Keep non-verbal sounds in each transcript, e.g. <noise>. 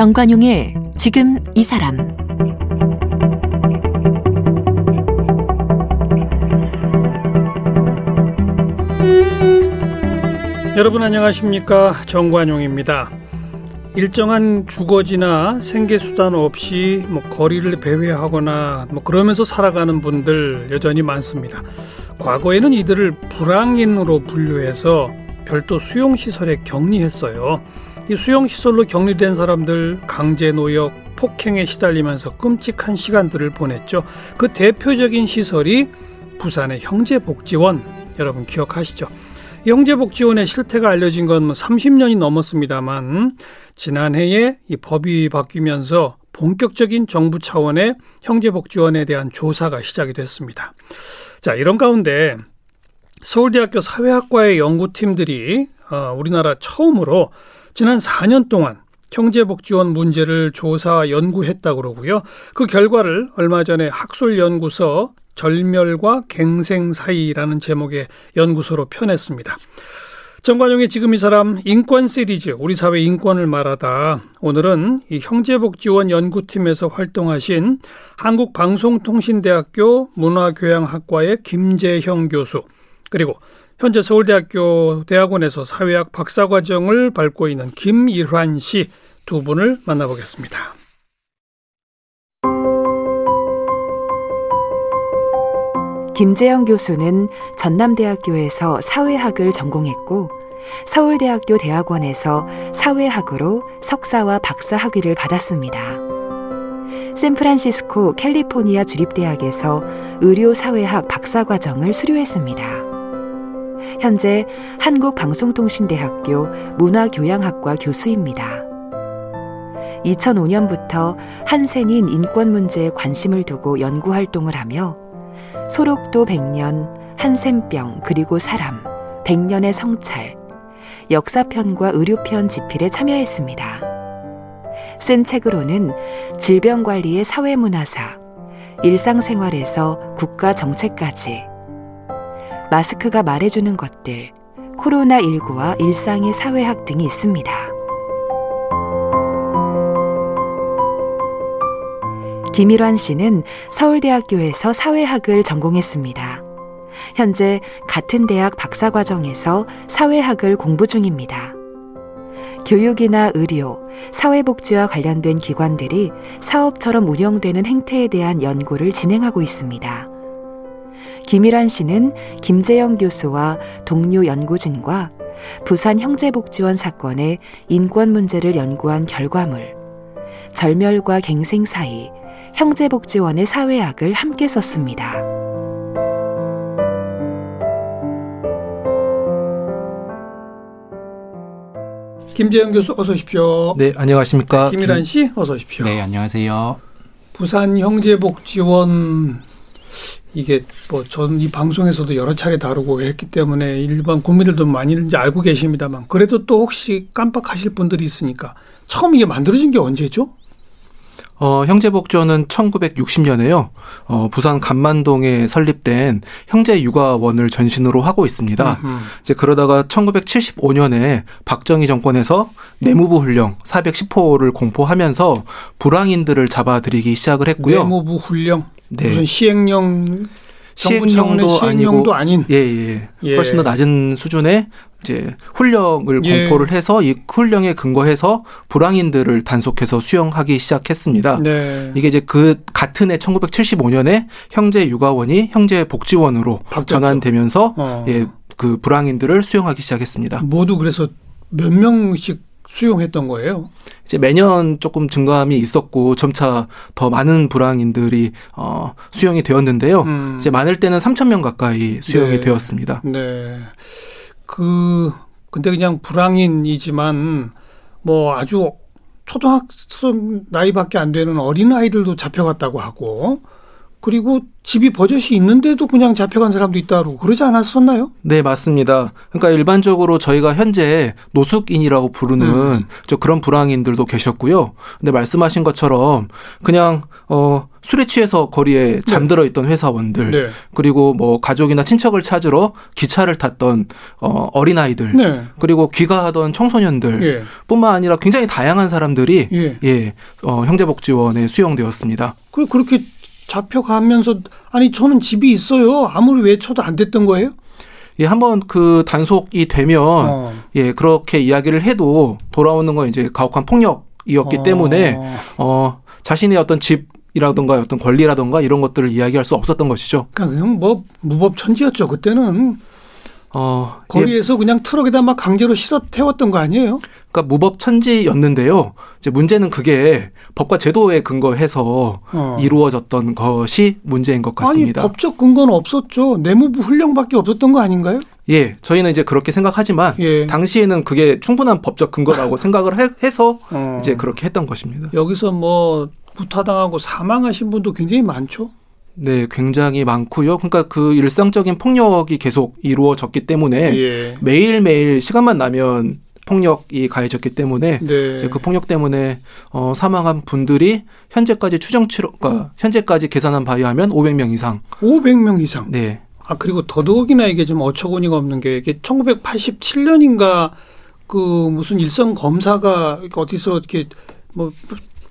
정관용의 지금 이 사람 여러분 안녕하십니까 정관용입니다. 일정한 주거지나 생계 수단 없이 뭐 거리를 배회하거나 뭐 그러면서 살아가는 분들 여전히 많습니다. 과거에는 이들을 불황인으로 분류해서 별도 수용 시설에 격리했어요. 이 수용시설로 격리된 사람들 강제 노역, 폭행에 시달리면서 끔찍한 시간들을 보냈죠. 그 대표적인 시설이 부산의 형제복지원 여러분 기억하시죠? 형제복지원의 실태가 알려진 건 30년이 뭐 넘었습니다만 지난해에 이 법이 바뀌면서 본격적인 정부 차원의 형제복지원에 대한 조사가 시작이 됐습니다. 자, 이런 가운데 서울대학교 사회학과의 연구팀들이 어, 우리나라 처음으로 지난 4년 동안 형제복지원 문제를 조사 연구했다 그러고요. 그 결과를 얼마 전에 학술연구서 절멸과 갱생 사이라는 제목의 연구소로 펴냈습니다. 정관용의 지금 이 사람 인권 시리즈 우리 사회 인권을 말하다 오늘은 이 형제복지원 연구팀에서 활동하신 한국방송통신대학교 문화교양학과의 김재형 교수 그리고 현재 서울대학교 대학원에서 사회학 박사과정을 밟고 있는 김일환 씨 두 분을 만나보겠습니다. 김재영 교수는 전남대학교에서 사회학을 전공했고 서울대학교 대학원에서 사회학으로 석사와 박사 학위를 받았습니다. 샌프란시스코 캘리포니아 주립대학에서 의료사회학 박사과정을 수료했습니다. 현재 한국방송통신대학교 문화교양학과 교수입니다. 2005년부터 한센인 인권 문제에 관심을 두고 연구 활동을 하며 소록도 백년, 한샘병, 그리고 사람, 백년의 성찰, 역사편과 의료편 집필에 참여했습니다. 쓴 책으로는 질병관리의 사회문화사, 일상생활에서 국가정책까지, 마스크가 말해주는 것들, 코로나19와 일상의 사회학 등이 있습니다. 김일환 씨는 서울대학교에서 사회학을 전공했습니다. 현재 같은 대학 박사과정에서 사회학을 공부 중입니다. 교육이나 의료, 사회복지와 관련된 기관들이 사업처럼 운영되는 행태에 대한 연구를 진행하고 있습니다. 김일환 씨는 김재영 교수와 동료 연구진과 부산 형제복지원 사건의 인권 문제를 연구한 결과물, 절멸과 갱생 사이 형제복지원의 사회학을 함께 썼습니다. 김재영 교수 어서 오십시오. 네, 안녕하십니까. 김일환 씨 어서 오십시오. 네, 안녕하세요. 부산 형제복지원 이게 뭐전이 방송에서도 여러 차례 다루고 했기 때문에 일반 국민들도 많이 이제 알고 계십니다만 그래도 또 혹시 깜빡하실 분들이 있으니까 처음 이게 만들어진 게 언제죠? 어, 형제복지원은 1960년에요. 어, 부산 간만동에 설립된 형제육아원을 전신으로 하고 있습니다. 음흠. 이제 그러다가 1975년에 박정희 정권에서 내무부 훈령 410호를 공포하면서 불황인들을 잡아들이기 시작을 했고요. 내무부 훈령 네. 무슨 시행령 시행령도 시행령도 아닌 예, 예, 예. 훨씬 더 낮은 수준의 이제 훈령을 예. 공포를 해서 이 훈령에 근거해서 불황인들을 단속해서 수용하기 시작했습니다. 네. 이게 이제 그 같은 해 1975년에 형제 육아원이 형제 복지원으로 바뀌었죠. 전환되면서 어. 예, 그 불황인들을 수용하기 시작했습니다. 모두 그래서 몇 명씩 수용했던 거예요? 이제 매년 조금 증가함이 있었고 점차 더 많은 불황인들이 어 수용이 되었는데요. 음. 이제 많을 때는 3천 명 가까이 수용이 네. 되었습니다. 네. 그 근데 그냥 불황인이지만 뭐 아주 초등학생 나이밖에 안 되는 어린 아이들도 잡혀갔다고 하고 그리고 집이 버젓이 있는데도 그냥 잡혀간 사람도 있다고 그러지 않았었나요? 네, 맞습니다. 그러니까 일반적으로 저희가 현재 노숙인이라고 부르는 음. 저 그런 불황인들도 계셨고요. 근데 말씀하신 것처럼 그냥 어 술에 취해서 거리에 네. 잠들어 있던 회사원들 네. 그리고 뭐 가족이나 친척을 찾으러 기차를 탔던 어 어린아이들 네. 그리고 귀가하던 청소년들 예. 뿐만 아니라 굉장히 다양한 사람들이 예, 예 어, 형제복지원에 수용되었습니다. 그 그렇게 잡혀가면서 아니 저는 집이 있어요. 아무리 외쳐도 안 됐던 거예요? 예, 한번 그 단속이 되면 어. 예, 그렇게 이야기를 해도 돌아오는 건 이제 가혹한 폭력이었기 어. 때문에 어, 자신의 어떤 집 이라던가 어떤 권리라던가 이런 것들을 이야기할 수 없었던 것이죠. 그러니까 그냥 뭐 무법 천지였죠. 그때는 어, 거리에서 예. 그냥 트럭에다 막 강제로 실어 태웠던 거 아니에요? 그러니까 무법천지였는데요. 이제 문제는 그게 법과 제도에 근거해서 어. 이루어졌던 것이 문제인 것 같습니다. 아니, 법적 근거는 없었죠. 내무부 훈령밖에 없었던 거 아닌가요? 예, 저희는 이제 그렇게 생각하지만 예. 당시에는 그게 충분한 법적 근거라고 <laughs> 생각을 해, 서 어. 이제 그렇게 했던 것입니다. 여기서 뭐 부타당하고 사망하신 분도 굉장히 많죠. 네, 굉장히 많고요. 그러니까 그 일상적인 폭력이 계속 이루어졌기 때문에 예. 매일매일 시간만 나면 폭력이 가해졌기 때문에 네. 그 폭력 때문에 어, 사망한 분들이 현재까지 추정치로 그러니까 현재까지 계산한 바에 하면 500명 이상. 500명 이상. 네. 아 그리고 더더욱이나 이게 좀 어처구니가 없는 게 이게 1987년인가 그 무슨 일선 검사가 어디서 이렇게 뭐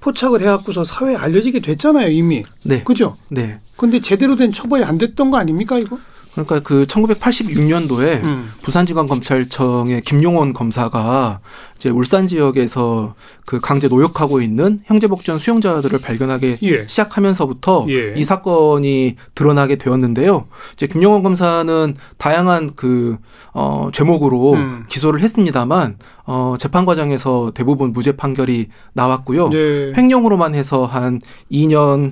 포착을 해갖고서 사회에 알려지게 됐잖아요 이미. 네. 그죠? 네. 근데 제대로 된 처벌이 안 됐던 거 아닙니까 이거? 그러니까 그 1986년도에 음. 부산지방검찰청의 김용원 검사가 이제 울산 지역에서 그 강제 노역하고 있는 형제복지원 수용자들을 발견하기 예. 시작하면서부터 예. 이 사건이 드러나게 되었는데요. 이제 김용원 검사는 다양한 그 어, 죄목으로 음. 기소를 했습니다만 어, 재판 과정에서 대부분 무죄 판결이 나왔고요. 예. 횡령으로만 해서 한 2년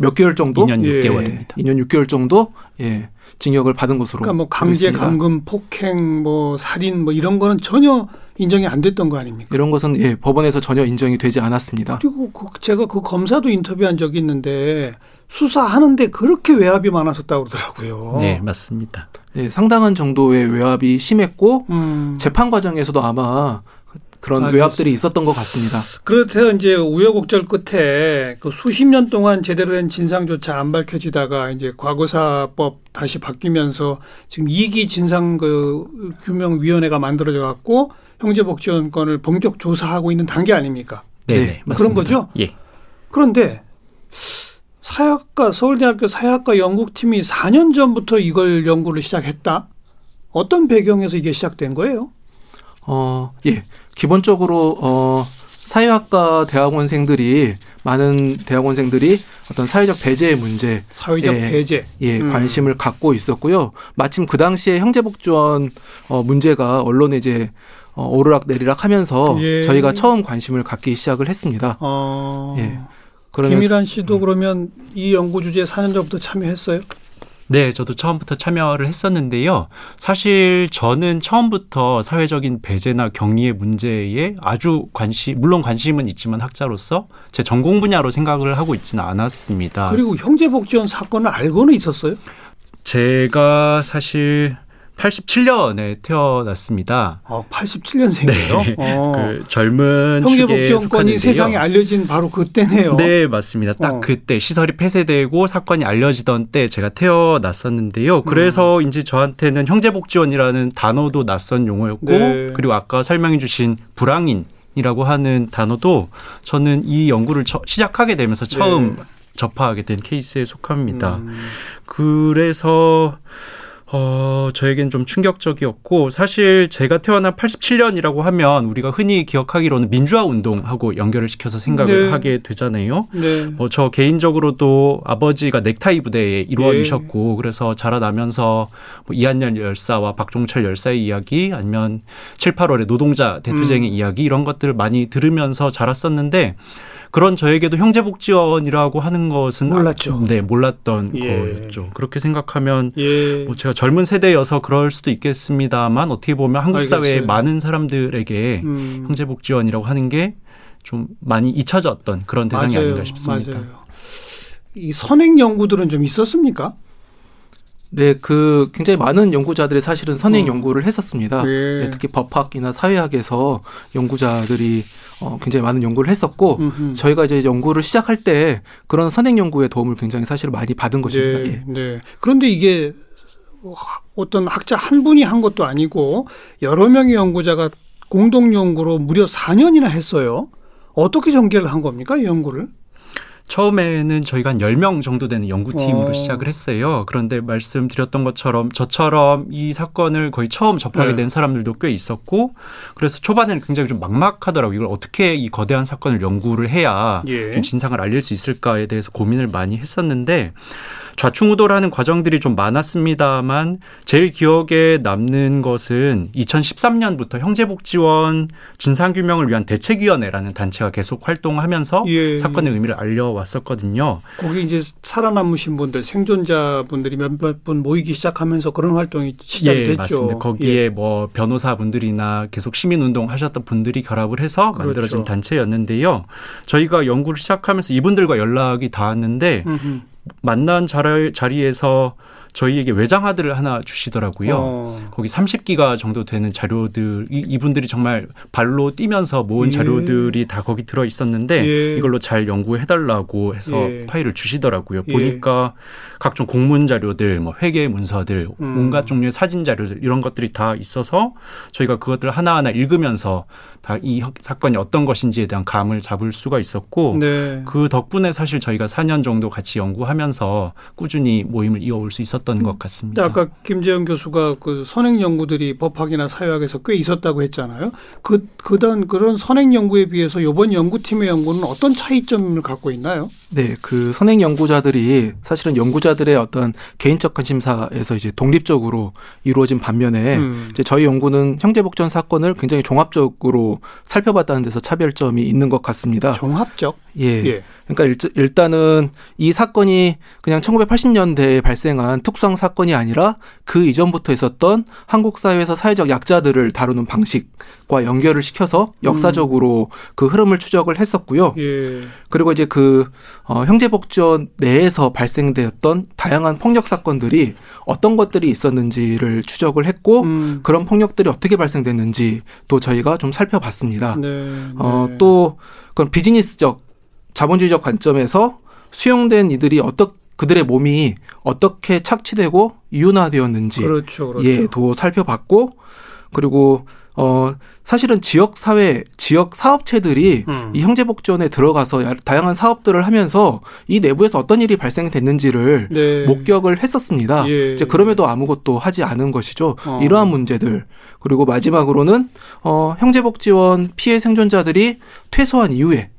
몇 개월 정도? 2년 6개월입니다. 예, 2년 6개월 정도 예, 징역을 받은 것으로. 그러니까 뭐 강제. 감금, 폭행, 뭐 살인 뭐 이런 거는 전혀 인정이 안 됐던 거 아닙니까? 이런 것은 예, 법원에서 전혀 인정이 되지 않았습니다. 그리고 그 제가 그 검사도 인터뷰한 적이 있는데 수사하는데 그렇게 외압이 많았었다고 그러더라고요. 네, 맞습니다. 네, 상당한 정도의 외압이 심했고 음. 재판 과정에서도 아마 그런 알겠습니다. 외압들이 있었던 것 같습니다. 그렇대요. 이제 우여곡절 끝에 그 수십 년 동안 제대로 된 진상조차 안 밝혀지다가 이제 과거사법 다시 바뀌면서 지금 이기 진상 그 규명위원회가 만들어져 갖고 형제복지원건을 본격 조사하고 있는 단계 아닙니까? 네, 네 그런 거죠. 예. 그런데 사회학과 서울대학교 사회학과 연구팀이 4년 전부터 이걸 연구를 시작했다. 어떤 배경에서 이게 시작된 거예요? 어, 예. 기본적으로 어 사회학과 대학원생들이 많은 대학원생들이 어떤 사회적 배제의 문제, 사회적 예, 배제, 예 음. 관심을 갖고 있었고요. 마침 그 당시에 형제복지원 어, 문제가 언론에 이제 어, 오르락 내리락 하면서 예. 저희가 처음 관심을 갖기 시작을 했습니다. 어. 예. 김일환 씨도 음. 그러면 이 연구 주제에 4년 전부터 참여했어요? 네, 저도 처음부터 참여를 했었는데요. 사실 저는 처음부터 사회적인 배제나 격리의 문제에 아주 관심, 물론 관심은 있지만 학자로서 제 전공 분야로 생각을 하고 있지는 않았습니다. 그리고 형제복지원 사건을 알고는 있었어요? 제가 사실 87년에 태어났습니다. 어, 87년생이에요? 네. 어. 그 젊은 형제복지원권이 세상에 알려진 바로 그때네요. 네, 맞습니다. 딱 어. 그때 시설이 폐쇄되고 사건이 알려지던 때 제가 태어났었는데요. 그래서 음. 이제 저한테는 형제복지원이라는 단어도 낯선 용어였고 네. 그리고 아까 설명해 주신 불황인 이라고 하는 단어도 저는 이 연구를 처, 시작하게 되면서 처음 네. 접하게 된 케이스에 속합니다. 음. 그래서 어, 저에겐 좀 충격적이었고 사실 제가 태어난 87년이라고 하면 우리가 흔히 기억하기로는 민주화 운동하고 연결을 시켜서 생각을 네. 하게 되잖아요. 네. 뭐저 개인적으로도 아버지가 넥타이 부대에 이루어지셨고 네. 그래서 자라나면서 뭐 이한열 열사와 박종철 열사의 이야기 아니면 7, 8월의 노동자 대투쟁의 음. 이야기 이런 것들을 많이 들으면서 자랐었는데 그런 저에게도 형제복지원이라고 하는 것은 몰랐죠. 아, 네, 몰랐던 예. 거였죠. 그렇게 생각하면 예. 뭐 제가 젊은 세대여서 그럴 수도 있겠습니다만 어떻게 보면 한국 사회의 많은 사람들에게 음. 형제복지원이라고 하는 게 좀 많이 잊혀졌던 그런 대상이 맞아요. 아닌가 싶습니다. 맞아요. 이 선행 연구들은 좀 있었습니까? 네, 그 굉장히 많은 연구자들이 사실은 선행 어. 연구를 했었습니다. 네. 네, 특히 법학이나 사회학에서 연구자들이 어, 굉장히 많은 연구를 했었고 음흠. 저희가 이제 연구를 시작할 때 그런 선행 연구의 도움을 굉장히 사실 많이 받은 것입니다. 네, 예. 네. 그런데 이게 어떤 학자 한 분이 한 것도 아니고 여러 명의 연구자가 공동 연구로 무려 4년이나 했어요. 어떻게 전개를 한 겁니까, 이 연구를? 처음에는 저희가 한 10명 정도 되는 연구팀으로 어. 시작을 했어요. 그런데 말씀드렸던 것처럼 저처럼 이 사건을 거의 처음 접하게 네. 된 사람들도 꽤 있었고 그래서 초반에는 굉장히 좀 막막하더라고요. 이걸 어떻게 이 거대한 사건을 연구를 해야 예. 좀 진상을 알릴 수 있을까에 대해서 고민을 많이 했었는데 좌충우돌하는 과정들이 좀 많았습니다만 제일 기억에 남는 것은 2013년부터 형제복지원 진상규명을 위한 대책위원회라는 단체가 계속 활동하면서 예. 사건의 의미를 알려왔었거든요. 거기 이제 살아남으신 분들 생존자분들이 몇몇 분 모이기 시작하면서 그런 활동이 시작이 예, 됐죠. 맞습니다. 거기에 예. 뭐 변호사분들이나 계속 시민운동 하셨던 분들이 결합을 해서 그렇죠. 만들어진 단체였는데요. 저희가 연구를 시작하면서 이분들과 연락이 닿았는데 음흠. 만난 자리에서 저희에게 외장하드를 하나 주시더라고요. 어. 거기 30기가 정도 되는 자료들 이, 분들이 정말 발로 뛰면서 모은 예. 자료들이 다 거기 들어 있었는데 예. 이걸로 잘 연구해 달라고 해서 예. 파일을 주시더라고요. 예. 보니까 각종 공문 자료들, 뭐 회계 문서들, 음. 온갖 종류의 사진 자료들 이런 것들이 다 있어서 저희가 그것들 하나하나 읽으면서 다 이 사건이 어떤 것인지에 대한 감을 잡을 수가 있었고 네. 그 덕분에 사실 저희가 4년 정도 같이 연구하면서 꾸준히 모임을 이어올 수 있었 던 것 같습니다. 아까 김재영 교수가 그 선행 연구들이 법학이나 사회학에서 꽤 있었다고 했잖아요. 그 그단 그런 선행 연구에 비해서 이번 연구팀의 연구는 어떤 차이점을 갖고 있나요? 네, 그 선행 연구자들이 사실은 연구자들의 어떤 개인적 관심사에서 이제 독립적으로 이루어진 반면에 음. 이제 저희 연구는 형제복전 사건을 굉장히 종합적으로 살펴봤다는 데서 차별점이 있는 것 같습니다. 종합적? 예. 예. 그러니까 일 단은 이 사건이 그냥 1980년대에 발생한 특수한 사건이 아니라 그 이전부터 있었던 한국 사회에서 사회적 약자들을 다루는 방식과 연결을 시켜서 역사적으로 음. 그 흐름을 추적을 했었고요. 예. 그리고 이제 그 어, 형제복지원 내에서 발생되었던 다양한 폭력 사건들이 어떤 것들이 있었는지를 추적을 했고 음. 그런 폭력들이 어떻게 발생됐는지 또 저희가 좀 살펴봤습니다. 네, 네. 어, 또 그런 비즈니스적 자본주의적 관점에서 수용된 이들이 어떻 그들의 몸이 어떻게 착취되고 이윤화되었는지 그렇죠, 그렇죠. 예도 살펴봤고 그리고 어 사실은 지역 사회 지역 사업체들이 음. 이 형제 복지원에 들어가서 다양한 사업들을 하면서 이 내부에서 어떤 일이 발생됐는지를 네. 목격을 했었습니다. 예. 이제 그럼에도 아무것도 하지 않은 것이죠. 어. 이러한 문제들 그리고 마지막으로는 어 형제 복지원 피해 생존자들이 퇴소한 이후에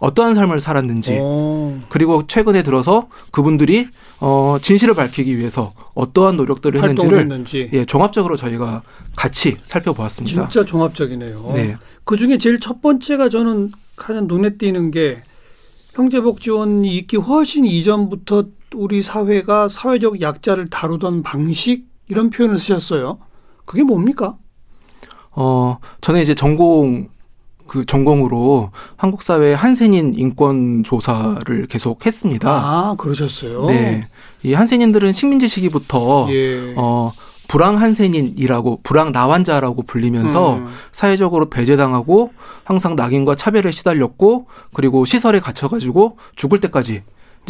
어떠한 삶을 살았는지 오. 어. 그리고 최근에 들어서 그분들이 어 진실을 밝히기 위해서 어떠한 노력들을 했는지를 했는지. 예, 종합적으로 저희가 같이 살펴보았습니다. 진짜 종합적이네요. 네. 그 중에 제일 첫 번째가 저는 가장 눈에 띄는 게 형제복지원이 있기 훨씬 이전부터 우리 사회가 사회적 약자를 다루던 방식 이런 표현을 쓰셨어요. 그게 뭡니까? 어, 저는 이제 전공 그 전공으로 한국 사회 한센인 인권 조사를 계속 했습니다. 아, 그러셨어요? 네. 이 한센인들은 식민지 시기부터 예. 어 불황 한센인이라고 불황 나환자라고 불리면서 음. 사회적으로 배제당하고 항상 낙인과 차별에 시달렸고 그리고 시설에 갇혀 가지고 죽을 때까지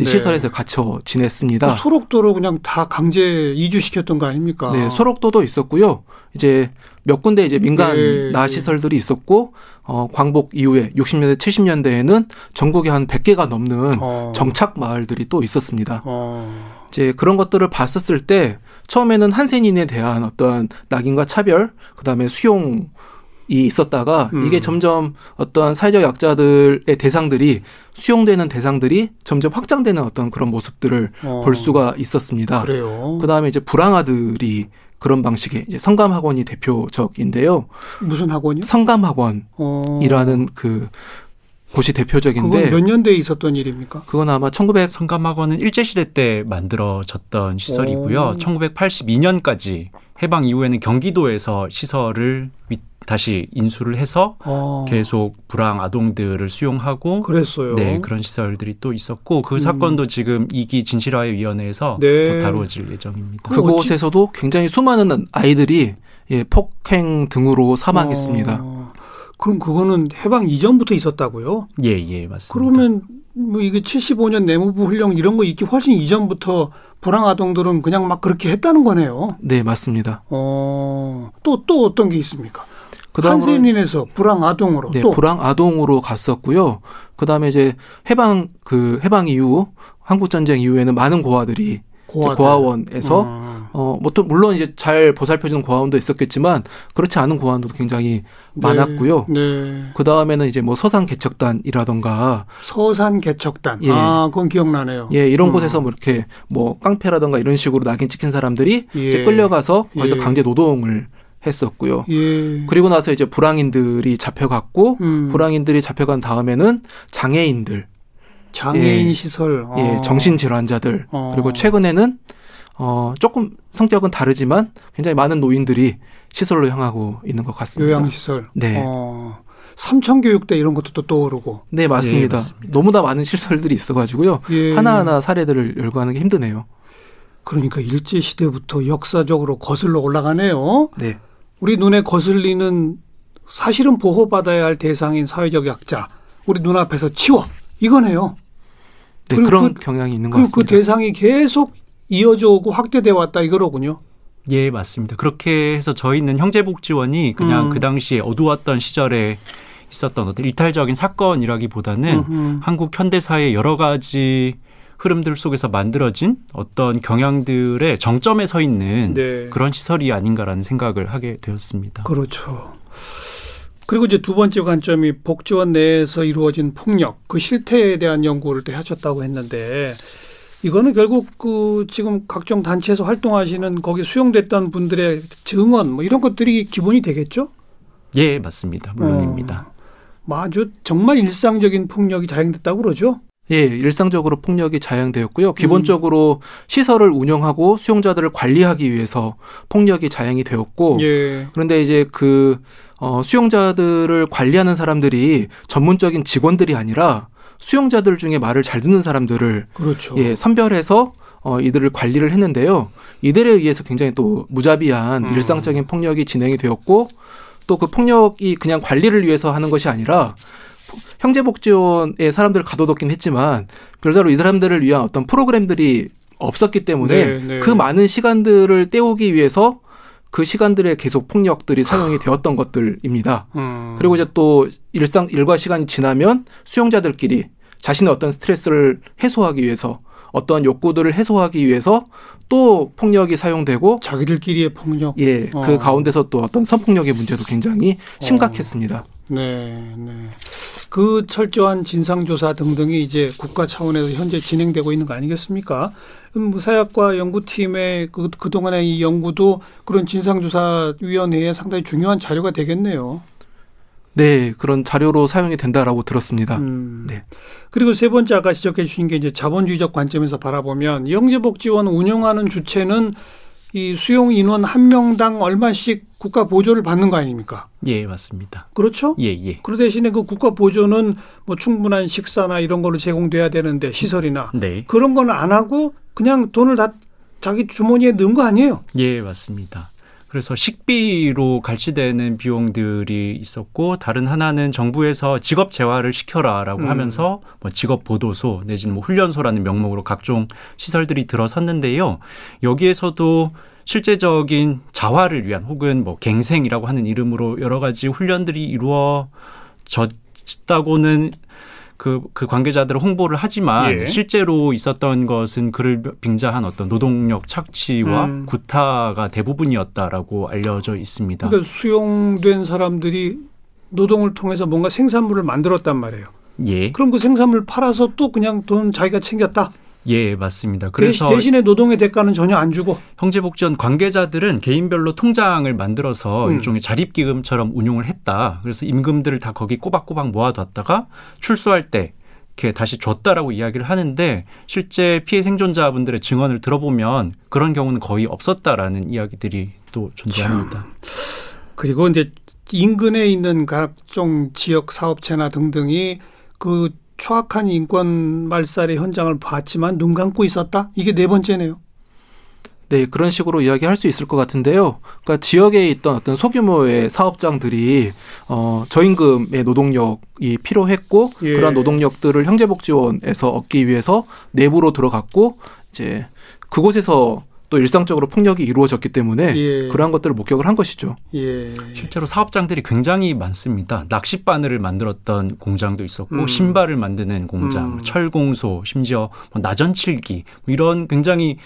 네. 시설에서 갇혀 지냈습니다. 그 소록도로 그냥 다 강제 이주시켰던 거 아닙니까? 네, 소록도도 있었고요. 이제 몇 군데 이제 민간 네. 나 시설들이 있었고 어 광복 이후에 60년대 70년대에는 전국에 한 100개가 넘는 어. 정착 마을들이 또 있었습니다. 어. 이제 그런 것들을 봤었을 때 처음에는 한센인에 대한 어떠한 낙인과 차별, 그다음에 수용 이 있었다가 음. 이게 점점 어떤 사회적 약자들의 대상들이 수용되는 대상들이 점점 확장되는 어떤 그런 모습들을 어. 볼 수가 있었습니다. 그래요. 그다음에 이제 불황아들이 그런 방식의 이제 성감학원이 대표적인데요. 무슨 학원이요? 성감학원이라는 어. 그 곳이 대표적인데 그건 몇 년대에 있었던 일입니까? 그건 아마 1900 성감학원은 일제 시대 때 만들어졌던 시설이고요. 오. 1982년까지 해방 이후에는 경기도에서 시설을 다시 인수를 해서 어. 계속 불황 아동들을 수용하고 그랬어요. 네 그런 시설들이 또 있었고 그 음. 사건도 지금 이기 진실화의 위원회에서 네. 다루어질 예정입니다. 그곳에서도 굉장히 수많은 아이들이 예, 폭행 등으로 사망했습니다. 어. 그럼 그거는 해방 이전부터 있었다고요? 예, 예, 맞습니다. 그러면 뭐 이게 75년 내무부 훈령 이런 거 있기 훨씬 이전부터 불황 아동들은 그냥 막 그렇게 했다는 거네요. 네, 맞습니다. 어, 또, 또 어떤 게 있습니까? 한센인에서 불황 아동으로 네, 또 불황 아동으로 갔었고요. 그다음에 이제 해방 그 해방 이후 한국 전쟁 이후에는 많은 고아들이 고아원에서 음. 어 뭐 또 물론 이제 잘 보살펴주는 고아원도 있었겠지만 그렇지 않은 고아원도 굉장히 네. 많았고요. 네. 그 다음에는 이제 뭐 서산 개척단이라던가 서산 개척단 예. 아 그건 기억나네요. 예 이런 음. 곳에서 뭐 이렇게 뭐 깡패라던가 이런 식으로 낙인 찍힌 사람들이 예. 이제 끌려가서 거기서 예. 강제 노동을 했었고요. 예. 그리고 나서 이제 불황인들이 잡혀갔고 음. 불황인들이 잡혀간 다음에는 장애인들 장애인 예, 시설, 어. 예, 정신 질환자들 어. 그리고 최근에는 어 조금 성격은 다르지만 굉장히 많은 노인들이 시설로 향하고 있는 것 같습니다. 요양시설. 네. 어. 삼천교육대 이런 것도 또 떠오르고. 네 맞습니다. 예, 맞습니다. 너무나 많은 시설들이 있어가지고요 예. 하나하나 사례들을 열거하는 게 힘드네요. 그러니까 일제 시대부터 역사적으로 거슬러 올라가네요. 네. 우리 눈에 거슬리는 사실은 보호받아야 할 대상인 사회적 약자 우리 눈앞에서 치워 이거네요. 네, 그런 그, 경향이 있는 것 그, 그 같습니다. 그 대상이 계속 이어져 오고 확대돼 왔다 이거로군요. 예, 맞습니다. 그렇게 해서 저희는 형제복지원이 그냥 음. 그 당시에 어두웠던 시절에 있었던 어떤 일탈적인 사건이라기보다는 음흠. 한국 현대사의 여러 가지 흐름들 속에서 만들어진 어떤 경향들의 정점에 서 있는 네. 그런 시설이 아닌가라는 생각을 하게 되었습니다. 그렇죠. 그리고 이제 두 번째 관점이 복지원 내에서 이루어진 폭력, 그 실태에 대한 연구를 또 하셨다고 했는데 이거는 결국 그 지금 각종 단체에서 활동하시는 거기 수용됐던 분들의 증언 뭐 이런 것들이 기본이 되겠죠? 예, 맞습니다. 물론입니다. 어, 뭐 아주 정말 일상적인 폭력이 자행됐다고 그러죠? 예, 일상적으로 폭력이 자행되었고요. 기본적으로 음. 시설을 운영하고 수용자들을 관리하기 위해서 폭력이 자행이 되었고, 예. 그런데 이제 그 어, 수용자들을 관리하는 사람들이 전문적인 직원들이 아니라 수용자들 중에 말을 잘 듣는 사람들을 그렇죠. 예, 선별해서 어, 이들을 관리를 했는데요. 이들에 의해서 굉장히 또 무자비한 음. 일상적인 폭력이 진행이 되었고 또 그 폭력이 그냥 관리를 위해서 하는 것이 아니라 형제복지원에 사람들을 가둬뒀긴 했지만 별다로 이 사람들을 위한 어떤 프로그램들이 없었기 때문에 네, 네. 그 많은 시간들을 때우기 위해서 그 시간들에 계속 폭력들이 사용이 되었던 것들입니다. 음. 그리고 이제 또 일상 일과 시간이 지나면 수용자들끼리 자신의 어떤 스트레스를 해소하기 위해서 어떠한 욕구들을 해소하기 위해서 또 폭력이 사용되고 자기들끼리의 폭력 예, 그 어. 그 가운데서 또 어떤 성폭력의 문제도 굉장히 심각했습니다. 어. 네, 네. 그 철저한 진상조사 등등이 이제 국가 차원에서 현재 진행되고 있는 거 아니겠습니까? 무사약과 연구팀의 그, 그동안의 이 연구도 그런 진상조사위원회에 상당히 중요한 자료가 되겠네요. 네, 그런 자료로 사용이 된다라고 들었습니다. 음. 네. 그리고 세 번째 아까 지적해 주신 게 이제 자본주의적 관점에서 바라보면 영재복지원 운영하는 주체는 이 수용 인원 한 명당 얼마씩 국가 보조를 받는 거 아닙니까? 예, 맞습니다. 그렇죠? 예, 예. 그 대신에 그 국가 보조는 뭐 충분한 식사나 이런 걸로 제공돼야 되는데 시설이나 네. 그런 건 안 하고 그냥 돈을 다 자기 주머니에 넣은 거 아니에요? 예, 맞습니다. 그래서 식비로 갈취되는 비용들이 있었고 다른 하나는 정부에서 직업 재활을 시켜라라고 음. 하면서 뭐 직업 보도소 내지는 뭐 훈련소라는 명목으로 각종 시설들이 들어섰는데요. 여기에서도 실제적인 자활을 위한 혹은 뭐 갱생이라고 하는 이름으로 여러 가지 훈련들이 이루어졌다고는 그, 그 관계자들을 홍보를 하지만 예. 실제로 있었던 것은 그를 빙자한 어떤 노동력 착취와 음. 구타가 대부분이었다라고 알려져 있습니다. 그러니까 수용된 사람들이 노동을 통해서 뭔가 생산물을 만들었단 말이에요. 예. 그럼 그 생산물 팔아서 또 그냥 돈 자기가 챙겼다. 예, 맞습니다. 그래서 대신에 노동의 대가는 전혀 안 주고 형제복지원 관계자들은 개인별로 통장을 만들어서 음. 일종의 자립기금처럼 운용을 했다. 그래서 임금들을 다 거기 꼬박꼬박 모아뒀다가 출소할 때 이렇게 다시 줬다라고 이야기를 하는데 실제 피해 생존자분들의 증언을 들어보면 그런 경우는 거의 없었다라는 이야기들이 또 존재합니다. 참. 그리고 이제 인근에 있는 각종 지역 사업체나 등등이 그 추악한 인권 말살의 현장을 봤지만 눈 감고 있었다. 이게 네 번째네요. 네, 그런 식으로 이야기할 수 있을 것 같은데요. 그러니까 지역에 있던 어떤 소규모의 사업장들이 어 저임금의 노동력이 필요했고 예. 그런 노동력들을 형제복지원에서 얻기 위해서 내부로 들어갔고 이제 그곳에서 또 일상적으로 폭력이 이루어졌기 때문에 예. 그러한 것들을 목격을 한 것이죠. 예. 실제로 사업장들이 굉장히 많습니다. 낚시 바늘을 만들었던 공장도 있었고 음. 신발을 만드는 공장, 음. 철공소, 심지어 뭐 나전칠기 뭐 이런 굉장히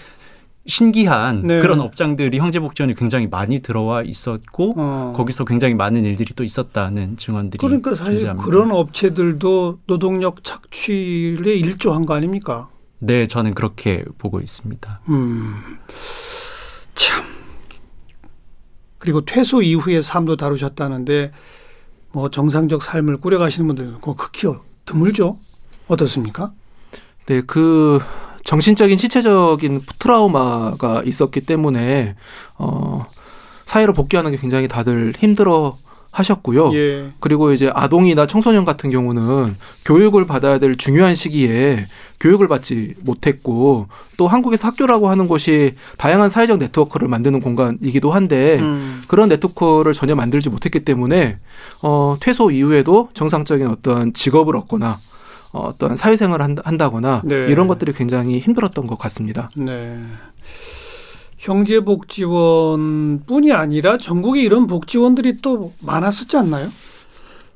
신기한 네. 그런 업장들이 형제복지원에 굉장히 많이 들어와 있었고 어. 거기서 굉장히 많은 일들이 또 있었다는 증언들이 그러니까 사실 존재합니다. 그런 업체들도 노동력 착취에 일조한 거 아닙니까? 네, 저는 그렇게 보고 있습니다. 음. 참. 그리고 퇴소 이후의 삶도 다루셨다는데 뭐 정상적 삶을 꾸려가시는 분들은 그 극히 드물죠. 어떻습니까? 네, 그 정신적인 시체적인 트라우마가 있었기 때문에 어 사회로 복귀하는 게 굉장히 다들 힘들어 하셨고요. 예. 그리고 이제 아동이나 청소년 같은 경우는 교육을 받아야 될 중요한 시기에 교육을 받지 못했고 또 한국에서 학교라고 하는 곳이 다양한 사회적 네트워크를 만드는 공간이기도 한데 음. 그런 네트워크를 전혀 만들지 못했기 때문에 어 퇴소 이후에도 정상적인 어떤 직업을 얻거나 어, 어떤 사회생활을 한다거나 네. 이런 것들이 굉장히 힘들었던 것 같습니다. 네. 형제복지원뿐이 아니라 전국에 이런 복지원들이 또 많았었지 않나요?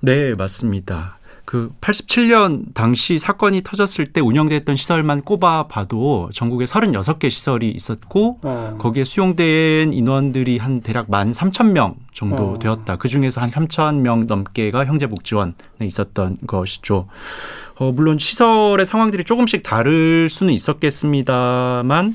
네, 맞습니다. 그 87년 당시 사건이 터졌을 때 운영됐던 시설만 꼽아 봐도 전국에 36개 시설이 있었고 어. 거기에 수용된 인원들이 한 대략 1만 3천 명 정도 어. 되었다. 그 중에서 한 3천 명 넘게가 형제복지원에 있었던 것이죠. 어, 물론 시설의 상황들이 조금씩 다를 수는 있었겠습니다만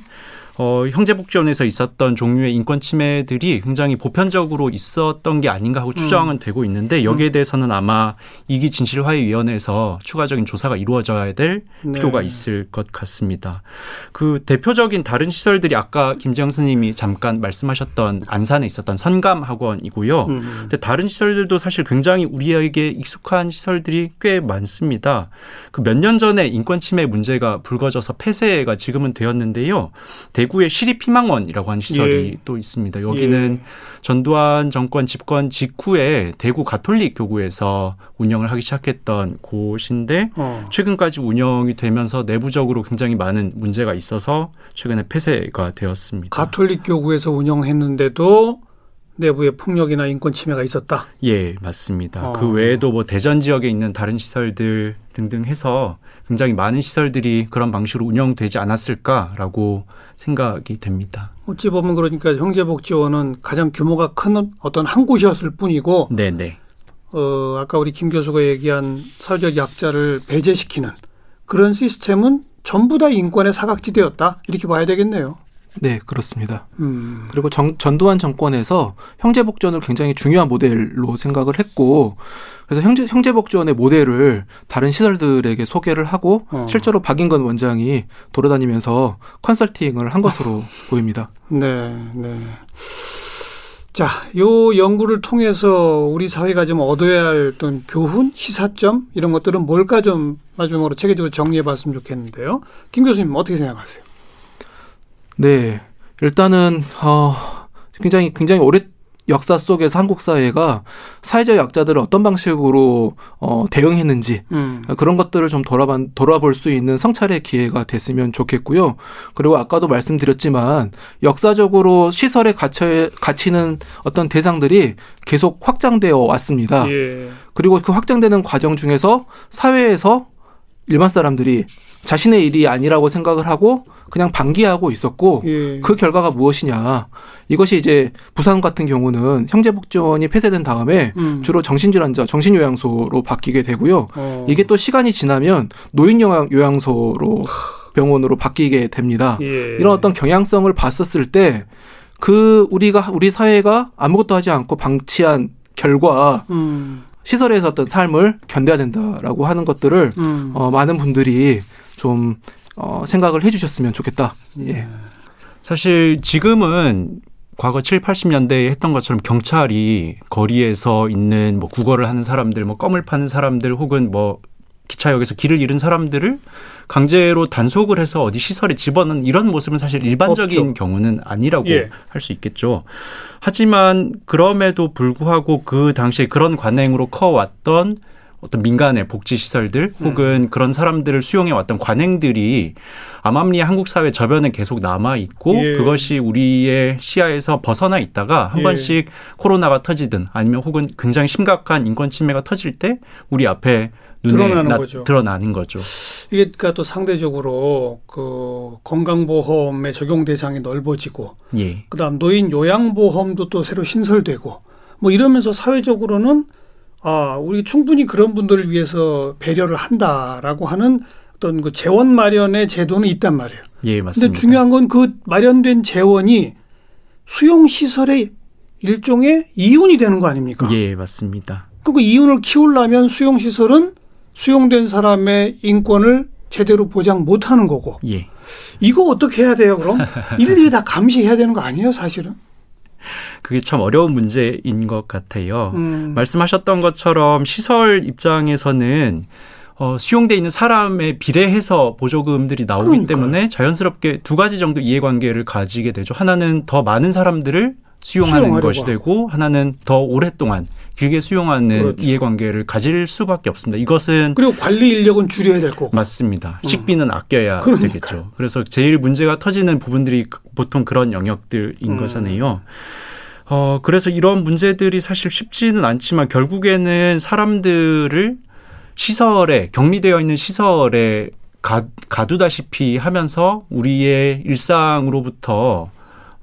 어, 형제복지원에서 있었던 종류의 인권 침해들이 굉장히 보편적으로 있었던 게 아닌가 하고 추정은 음. 되고 있는데 여기에 음. 대해서는 아마 이기 진실화위원회에서 추가적인 조사가 이루어져야 될 네. 필요가 있을 것 같습니다. 그 대표적인 다른 시설들이 아까 김지영 스님이 잠깐 말씀하셨던 안산에 있었던 선감학원이고요. 음. 근데 다른 시설들도 사실 굉장히 우리에게 익숙한 시설들이 꽤 많습니다. 그 몇 년 전에 인권 침해 문제가 불거져서 폐쇄가 지금은 되었는데요. 대구의 시립희망원이라고 하는 시설이 예. 또 있습니다. 여기는 예. 전두환 정권 집권 직후에 대구 가톨릭 교구에서 운영을 하기 시작했던 곳인데 어. 최근까지 운영이 되면서 내부적으로 굉장히 많은 문제가 있어서 최근에 폐쇄가 되었습니다. 가톨릭 교구에서 운영했는데도 내부에 폭력이나 인권 침해가 있었다. 예, 맞습니다. 어. 그 외에도 뭐 대전 지역에 있는 다른 시설들 등등 해서 굉장히 많은 시설들이 그런 방식으로 운영되지 않았을까라고 생각이 됩니다. 어찌 보면 그러니까 형제복지원은 가장 규모가 큰 어떤 한 곳이었을 뿐이고, 네네. 어 아까 우리 김 교수가 얘기한 사회적 약자를 배제시키는 그런 시스템은 전부 다 인권의 사각지대였다 이렇게 봐야 되겠네요. 네, 그렇습니다. 음. 그리고 정, 전두환 정권에서 형제복지원을 굉장히 중요한 모델로 생각을 했고, 그래서 형제, 형제복지원의 모델을 다른 시설들에게 소개를 하고, 어. 실제로 박인건 원장이 돌아다니면서 컨설팅을 한 것으로 <laughs> 보입니다. 네, 네. 자, 요 연구를 통해서 우리 사회가 좀 얻어야 할 어떤 교훈, 시사점 이런 것들은 뭘까 좀 마지막으로 체계적으로 정리해 봤으면 좋겠는데요. 김 교수님 어떻게 생각하세요? 네. 일단은 어 굉장히 굉장히 오래 역사 속에서 한국 사회가 사회적 약자들을 어떤 방식으로 어, 대응했는지 음. 그런 것들을 좀 돌아봐, 돌아볼 수 있는 성찰의 기회가 됐으면 좋겠고요. 그리고 아까도 말씀드렸지만 역사적으로 시설에 갇혀 갇히는 어떤 대상들이 계속 확장되어 왔습니다. 예. 그리고 그 확장되는 과정 중에서 사회에서 일반 사람들이 자신의 일이 아니라고 생각을 하고 그냥 방기하고 있었고 예. 그 결과가 무엇이냐 이것이 이제 부산 같은 경우는 형제복지원이 폐쇄된 다음에 음. 주로 정신질환자 정신요양소로 바뀌게 되고요 어. 이게 또 시간이 지나면 노인요양소로 병원으로 바뀌게 됩니다 예. 이런 어떤 경향성을 봤었을 때 그 우리가 우리 사회가 아무것도 하지 않고 방치한 결과 음. 시설에서 어떤 삶을 견뎌야 된다라고 하는 것들을 음. 어, 많은 분들이 좀 어, 생각을 해주셨으면 좋겠다. 예. 사실 지금은 과거 7, 80년대에 했던 것처럼 경찰이 거리에서 있는 뭐 구걸을 하는 사람들, 뭐 껌을 파는 사람들 혹은 뭐 기차역에서 길을 잃은 사람들을 강제로 단속을 해서 어디 시설에 집어넣는 이런 모습은 사실 일반적인 없죠. 경우는 아니라고 예. 할수 있겠죠. 하지만 그럼에도 불구하고 그 당시에 그런 관행으로 커왔던 어떤 민간의 복지 시설들 음. 혹은 음. 그런 사람들을 수용해 왔던 관행들이 암암리 한국 사회 저변에 계속 남아 있고 예. 그것이 우리의 시야에서 벗어나 있다가 한 예. 번씩 코로나가 터지든 아니면 혹은 굉장히 심각한 인권 침해가 터질 때 우리 앞에 드러나는 나, 거죠. 드러나는 거죠. 이게 그러니까 또 상대적으로 그 건강보험의 적용 대상이 넓어지고, 예. 그다음 노인 요양보험도 또 새로 신설되고, 뭐 이러면서 사회적으로는 아 우리 충분히 그런 분들을 위해서 배려를 한다라고 하는 어떤 그 재원 마련의 제도는 있단 말이에요. 예, 맞습니다. 근데 중요한 건 그 마련된 재원이 수용 시설의 일종의 이윤이 되는 거 아닙니까? 예, 맞습니다. 그 이윤을 키우려면 수용 시설은 수용된 사람의 인권을 제대로 보장 못 하는 거고. 예. 이거 어떻게 해야 돼요, 그럼? <laughs> 일일이 다 감시해야 되는 거 아니에요, 사실은? 그게 참 어려운 문제인 것 같아요. 음. 말씀하셨던 것처럼 시설 입장에서는 어, 수용돼 있는 사람에 비례해서 보조금들이 나오기 그러니까요. 때문에 자연스럽게 두 가지 정도 이해관계를 가지게 되죠. 하나는 더 많은 사람들을 수용하는 것이 되고 하나는 더 오랫동안 길게 수용하는 그렇죠. 이해관계를 가질 수밖에 없습니다. 이것은 그리고 관리 인력은 줄여야 될 거고 맞습니다. 음. 식비는 아껴야 그러니까. 되겠죠. 그래서 제일 문제가 터지는 부분들이 보통 그런 영역들인 음. 거잖아요. 어 그래서 이런 문제들이 사실 쉽지는 않지만 결국에는 사람들을 시설에 격리되어 있는 시설에 가, 가두다시피 하면서 우리의 일상으로부터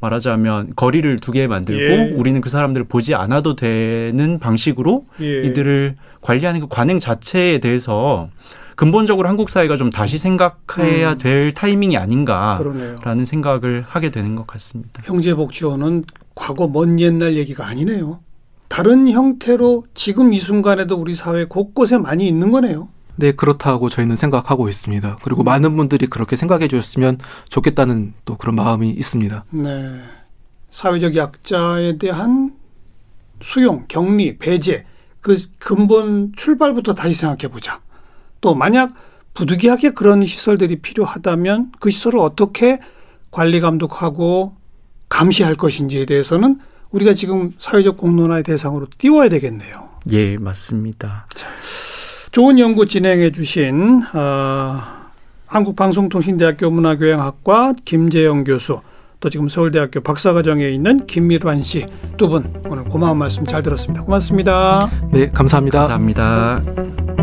말하자면 거리를 두게 만들고 예. 우리는 그 사람들을 보지 않아도 되는 방식으로 예. 이들을 관리하는 그 관행 자체에 대해서 근본적으로 한국 사회가 좀 다시 생각해야 음. 될 타이밍이 아닌가라는 그러네요. 생각을 하게 되는 것 같습니다. 형제복지원은 과거 먼 옛날 얘기가 아니네요. 다른 형태로 지금 이 순간에도 우리 사회 곳곳에 많이 있는 거네요. 네, 그렇다고 저희는 생각하고 있습니다. 그리고 음. 많은 분들이 그렇게 생각해 주셨으면 좋겠다는 또 그런 마음이 있습니다. 네. 사회적 약자에 대한 수용, 격리, 배제, 그 근본 출발부터 다시 생각해 보자. 또 만약 부득이하게 그런 시설들이 필요하다면 그 시설을 어떻게 관리 감독하고 감시할 것인지에 대해서는 우리가 지금 사회적 공론화의 대상으로 띄워야 되겠네요. 예, 맞습니다. 자. 좋은 연구 진행해 주신 어, 한국방송통신대학교 문화교양학과 김재영 교수 또 지금 서울대학교 박사과정에 있는 김미환 씨 두 분 오늘 고마운 말씀 잘 들었습니다. 고맙습니다. 네, 감사합니다. 감사합니다.